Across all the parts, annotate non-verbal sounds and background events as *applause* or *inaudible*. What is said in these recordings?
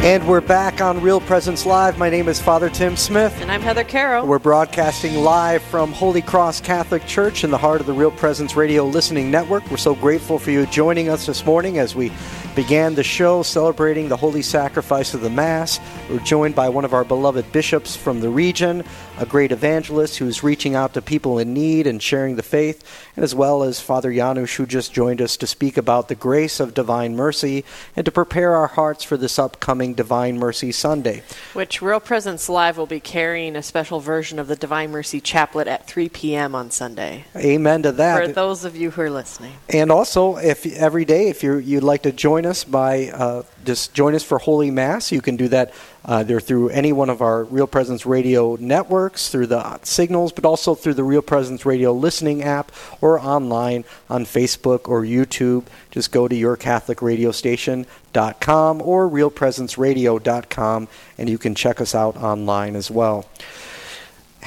And we're back on Real Presence Live. My name is Father Tim Smith. And I'm Heather Carroll. We're broadcasting live from Holy Cross Catholic Church in the heart of the Real Presence Radio Listening Network. We're so grateful for you joining us this morning as we began the show celebrating the holy sacrifice of the Mass. We're joined by one of our beloved bishops from the region, a great evangelist who's reaching out to people in need and sharing the faith, and as well as Father Janusz, who just joined us to speak about the grace of divine mercy and to prepare our hearts for this upcoming Divine Mercy Sunday. Which Real Presence Live will be carrying a special version of the Divine Mercy Chaplet at 3 p.m. on Sunday. Amen to that. For those of you who are listening. And also, if every day, if you you'd like to join us by uh, just join us for Holy Mass, you can do that uh, either through any one of our Real Presence Radio networks, through the signals, but also through the Real Presence Radio listening app or online on Facebook or YouTube. Just go to yourcatholicradiostation.com or realpresenceradio.com and you can check us out online as well.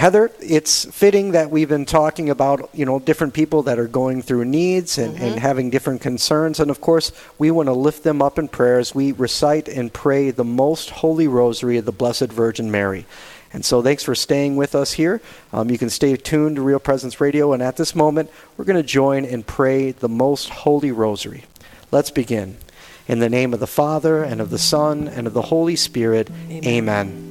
Heather, it's fitting that we've been talking about you know different people that are going through needs and, mm-hmm. and having different concerns, and of course we want to lift them up in prayers. We recite and pray the most holy rosary of the Blessed Virgin Mary. And so, thanks for staying with us here. Um, you can stay tuned to Real Presence Radio, and at this moment, we're going to join and pray the most holy rosary. Let's begin. In the name of the Father, and of the Son, and of the Holy Spirit, amen. amen.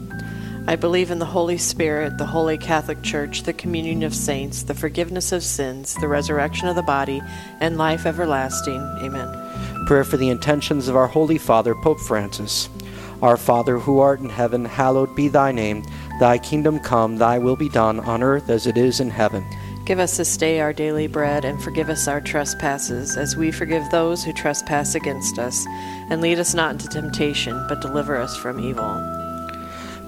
I believe in the Holy Spirit, the Holy Catholic Church, the communion of saints, the forgiveness of sins, the resurrection of the body, and life everlasting. Amen. Prayer for the intentions of our Holy Father, Pope Francis. Our Father, who art in heaven, hallowed be thy name. Thy kingdom come, thy will be done, on earth as it is in heaven. Give us this day our daily bread, and forgive us our trespasses, as we forgive those who trespass against us. And lead us not into temptation, but deliver us from evil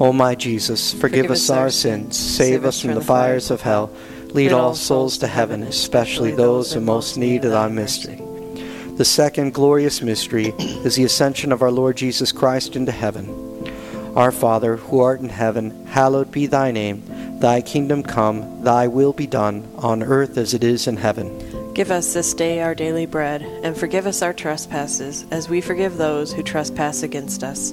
O my Jesus, forgive, us our sins, save us from the fires of hell, lead all souls to heaven, especially those in most need of thy mystery. The second glorious mystery is the ascension of our Lord Jesus Christ into heaven. Our Father, who art in heaven, hallowed be thy name. Thy kingdom come, thy will be done, on earth as it is in heaven. Give us this day our daily bread, and forgive us our trespasses, as we forgive those who trespass against us.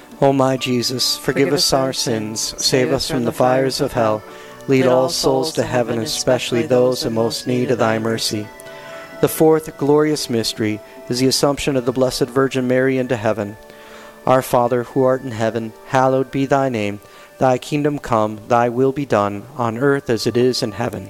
O my Jesus, forgive, us our sins, save us from the fires of hell, lead all souls to heaven, especially those in most need of thy mercy. The fourth glorious mystery is the Assumption of the Blessed Virgin Mary into heaven. Our Father, who art in heaven, hallowed be thy name. Thy kingdom come, thy will be done, on earth as it is in heaven.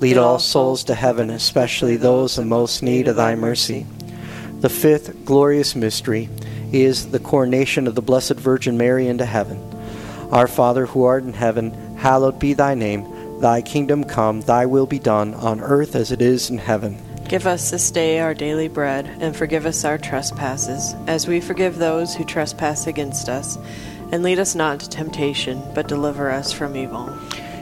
Lead all souls to heaven, especially those in most need of thy mercy. The fifth glorious mystery is the coronation of the Blessed Virgin Mary into heaven. Our Father who art in heaven, hallowed be thy name. Thy kingdom come, thy will be done, on earth as it is in heaven. Give us this day our daily bread, and forgive us our trespasses, as we forgive those who trespass against us. And lead us not into temptation, but deliver us from evil.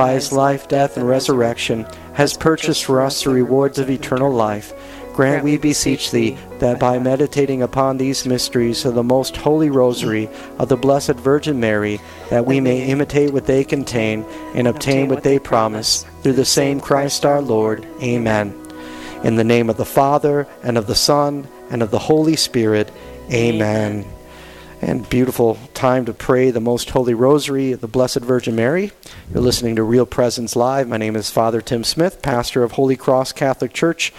by his life, death, and resurrection, has purchased for us the rewards of eternal life, grant, we beseech thee, that by meditating upon these mysteries of the most holy rosary of the Blessed Virgin Mary, that we may imitate what they contain and obtain what they promise, through the same Christ our Lord. Amen. In the name of the Father, and of the Son, and of the Holy Spirit. Amen. And beautiful time to pray the most holy rosary of the Blessed Virgin Mary. You're listening to Real Presence Live. My name is Father Tim Smith, pastor of Holy Cross Catholic Church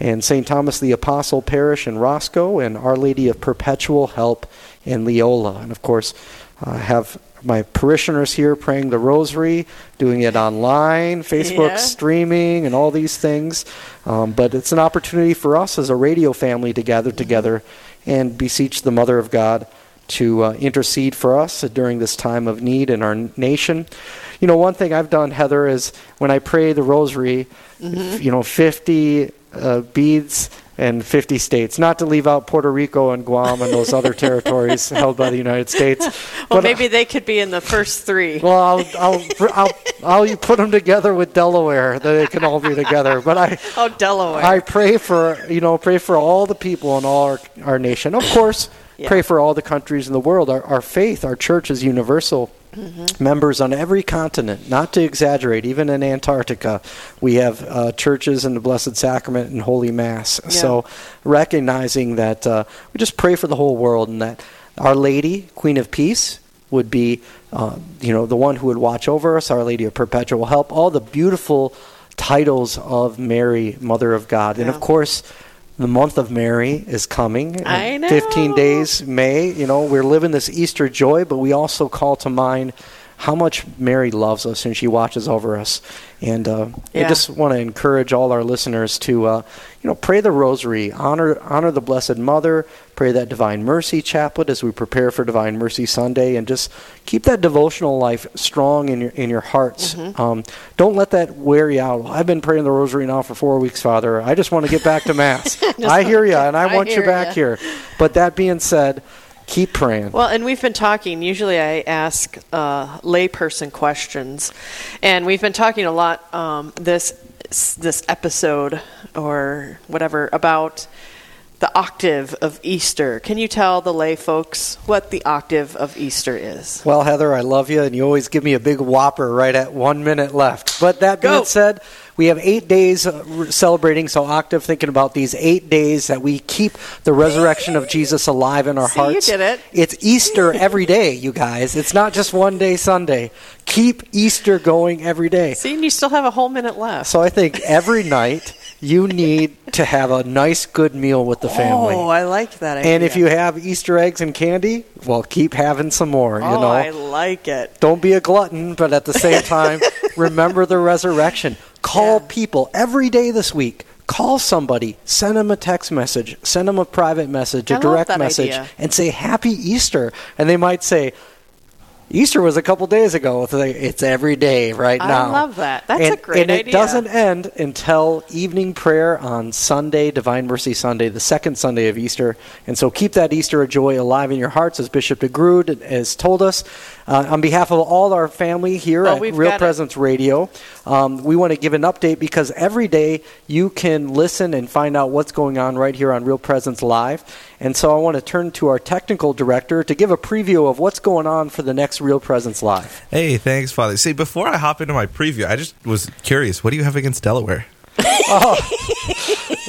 and St. Thomas the Apostle Parish in Roscoe, and Our Lady of Perpetual Help in Leola. And of course, I have my parishioners here praying the rosary, doing it online, Facebook Yeah. streaming, and all these things. Um, but it's an opportunity for us as a radio family to gather together and beseech the Mother of God to uh, intercede for us during this time of need in our nation. You know, one thing I've done, Heather, is when I pray the rosary, f- you know, 50 uh, beads and 50 states, not to leave out Puerto Rico and Guam and those other *laughs* territories held by the United States. Well, But, uh, maybe they could be in the first three. well, I'll, I'll, I'll, I'll put them together with Delaware, that they can all be together. But I, Oh, Delaware. I pray for you know pray for all the people in all our, our nation. Of course, Yeah. pray for all the countries in the world. Our, our faith, our church is universal. Mm-hmm. Members on every continent. Not to exaggerate, even in Antarctica, we have uh, churches in the Blessed Sacrament and Holy Mass. So, recognizing that uh, we just pray for the whole world and that Our Lady, Queen of Peace, would be, uh, you know, the one who would watch over us. Our Lady of Perpetual Help. All the beautiful titles of Mary, Mother of God, and of course, the month of Mary is coming. I In 15 days, May. You know, we're living this Easter joy, but we also call to mind how much Mary loves us and she watches over us. And uh, I just want to encourage all our listeners to, uh, you know, pray the Rosary, honor honor the Blessed Mother, pray that Divine Mercy Chaplet as we prepare for Divine Mercy Sunday, and just keep that devotional life strong in your in your hearts. Mm-hmm. Um, don't let that wear you out. I've been praying the Rosary now for four weeks, Father. I just want to get back to Mass. *laughs* I hear you, and I, I want you back ya. here. But that being said, keep praying. Well, and we've been talking. Usually, I ask uh, layperson questions, and we've been talking a lot um, this this episode or whatever about the octave of Easter. Can you tell the lay folks what the octave of Easter is? Well, Heather, I love you, and you always give me a big whopper right at one minute left. But that being Go. said, We have eight days uh, celebrating. So, Octave, thinking about these eight days that we keep the resurrection of Jesus alive in our See, you hearts. did it. It's Easter every day, you guys. It's not just one day Sunday. Keep Easter going every day. See, and you still have a whole minute left. So, I think every *laughs* night you need to have a nice, good meal with the family. Oh, I like that idea. and if you have Easter eggs and candy, well, keep having some more. You oh, know, I like it. don't be a glutton, but at the same time, *laughs* remember the resurrection. Call Yeah. people every day this week. Call somebody, send them a text message, send them a private message, a direct message, idea. and say Happy Easter. And they might say, Easter was a couple days ago. It's every day right now. I love that. That's and, a great and it idea. doesn't end until evening prayer on Sunday, Divine Mercy Sunday, the second Sunday of Easter. And so keep that Easter joy alive in your hearts, as Bishop DeGrood has told us. Uh, on behalf of all our family here Well, at Real got it. Presence Radio, um, we want to give an update because every day you can listen and find out what's going on right here on Real Presence Live. And so I want to turn to our technical director to give a preview of what's going on for the next Real Presence Live. Hey, thanks, Father. See, before I hop into my preview, I just was curious. What do you have against Delaware? *laughs* oh,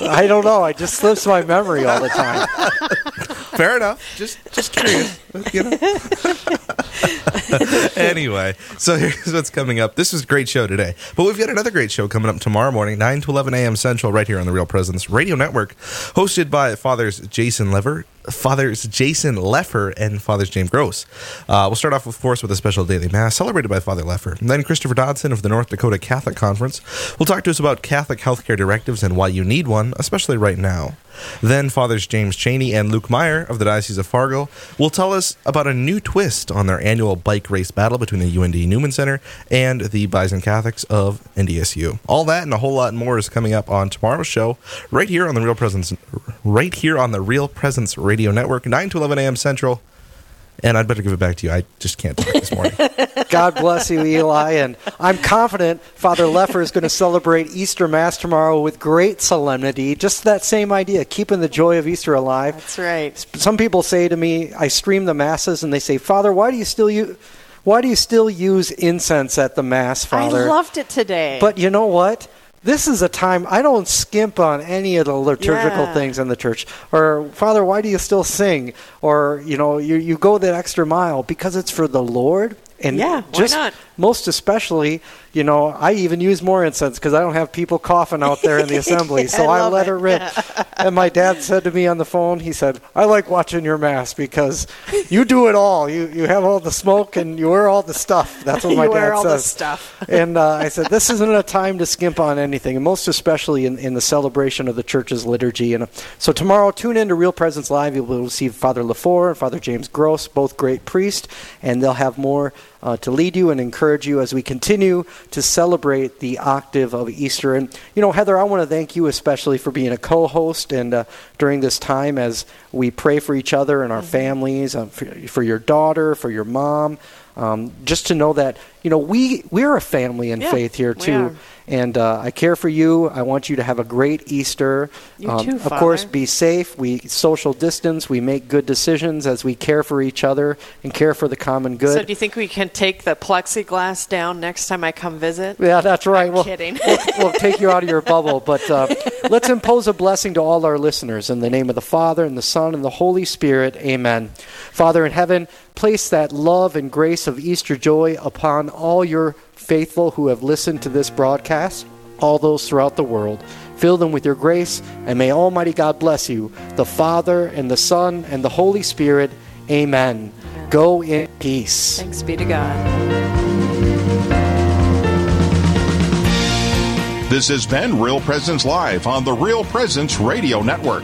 I don't know. I just slips my memory all the time. *laughs* Fair enough. Just, just curious. You know. *laughs* anyway, so here's what's coming up. This was a great show today, but we've got another great show coming up tomorrow morning, nine to eleven a.m. Central, right here on the Real Presence Radio Network, hosted by Fathers Jason Lever. Fathers Jason Lefor and Fathers James Gross. Uh, we'll start off, of course, with a special daily mass celebrated by Father Lefor. And then Christopher Dodson of the North Dakota Catholic Conference will talk to us about Catholic healthcare directives and why you need one, especially right now. Then Fathers James Cheney and Luke Meyer of the Diocese of Fargo will tell us about a new twist on their annual bike race battle between the UND Newman Center and the Bison Catholics of NDSU. All that and a whole lot more is coming up on tomorrow's show, right here on the Real Presence, right here on the Real Presence Radio Network, 9 to 11 a.m. Central. And I'd better give it back to you. I just can't talk this morning. *laughs* God bless you, Eli. And I'm confident Father Lefor is going to celebrate Easter Mass tomorrow with great solemnity. Just that same idea, keeping the joy of Easter alive. That's right. Some people say to me, I stream the masses, and they say, Father, why do you still use, why do you still use incense at the Mass, Father? I loved it today. But you know what? This is a time I don't skimp on any of the liturgical Yeah. things in the church. Or Father, why do you still sing? Or you know, you you go that extra mile because it's for the Lord. And Yeah, why just not? Most especially, you know, I even use more incense because I don't have people coughing out there in the *laughs* assembly, so I I, let it. her rip. *laughs* and my dad said to me on the phone, he said, "I like watching your mass because you do it all. You you have all the smoke and you wear all the stuff." That's what *laughs* my you dad wear all the says stuff. and uh, I said, this isn't a time to skimp on anything, and most especially in, in the celebration of the church's liturgy. And uh, so tomorrow, tune in to Real Presence Live. You'll be able to see Father Lefor and Father James Gross, both great priests, and they'll have more uh, to lead you and encourage you as we continue to celebrate the octave of Easter. And, you know, Heather, I want to thank you especially for being a co host and uh, during this time as we pray for each other and our families, uh, for, for your daughter, for your mom. Um, just to know that you know we we're a family in Yeah, faith here too, and uh, I care for you. I want you to have a great Easter. You Um, too, Of course, be safe. We social distance. We make good decisions as we care for each other and care for the common good. So do you think we can take the plexiglass down next time I come visit? Yeah, that's right. I'm we'll, kidding. we'll, we'll take you out of your bubble. But uh, *laughs* let's impose a blessing to all our listeners in the name of the Father, and the Son, and the Holy Spirit. Amen. Father in heaven, place that love and grace of Easter joy upon all your faithful who have listened to this broadcast, all those throughout the world. Fill them with your grace, and may Almighty God bless you, the Father, and the Son, and the Holy Spirit. Amen. Go in peace. Thanks be to God. This has been Real Presence Live on the Real Presence Radio Network.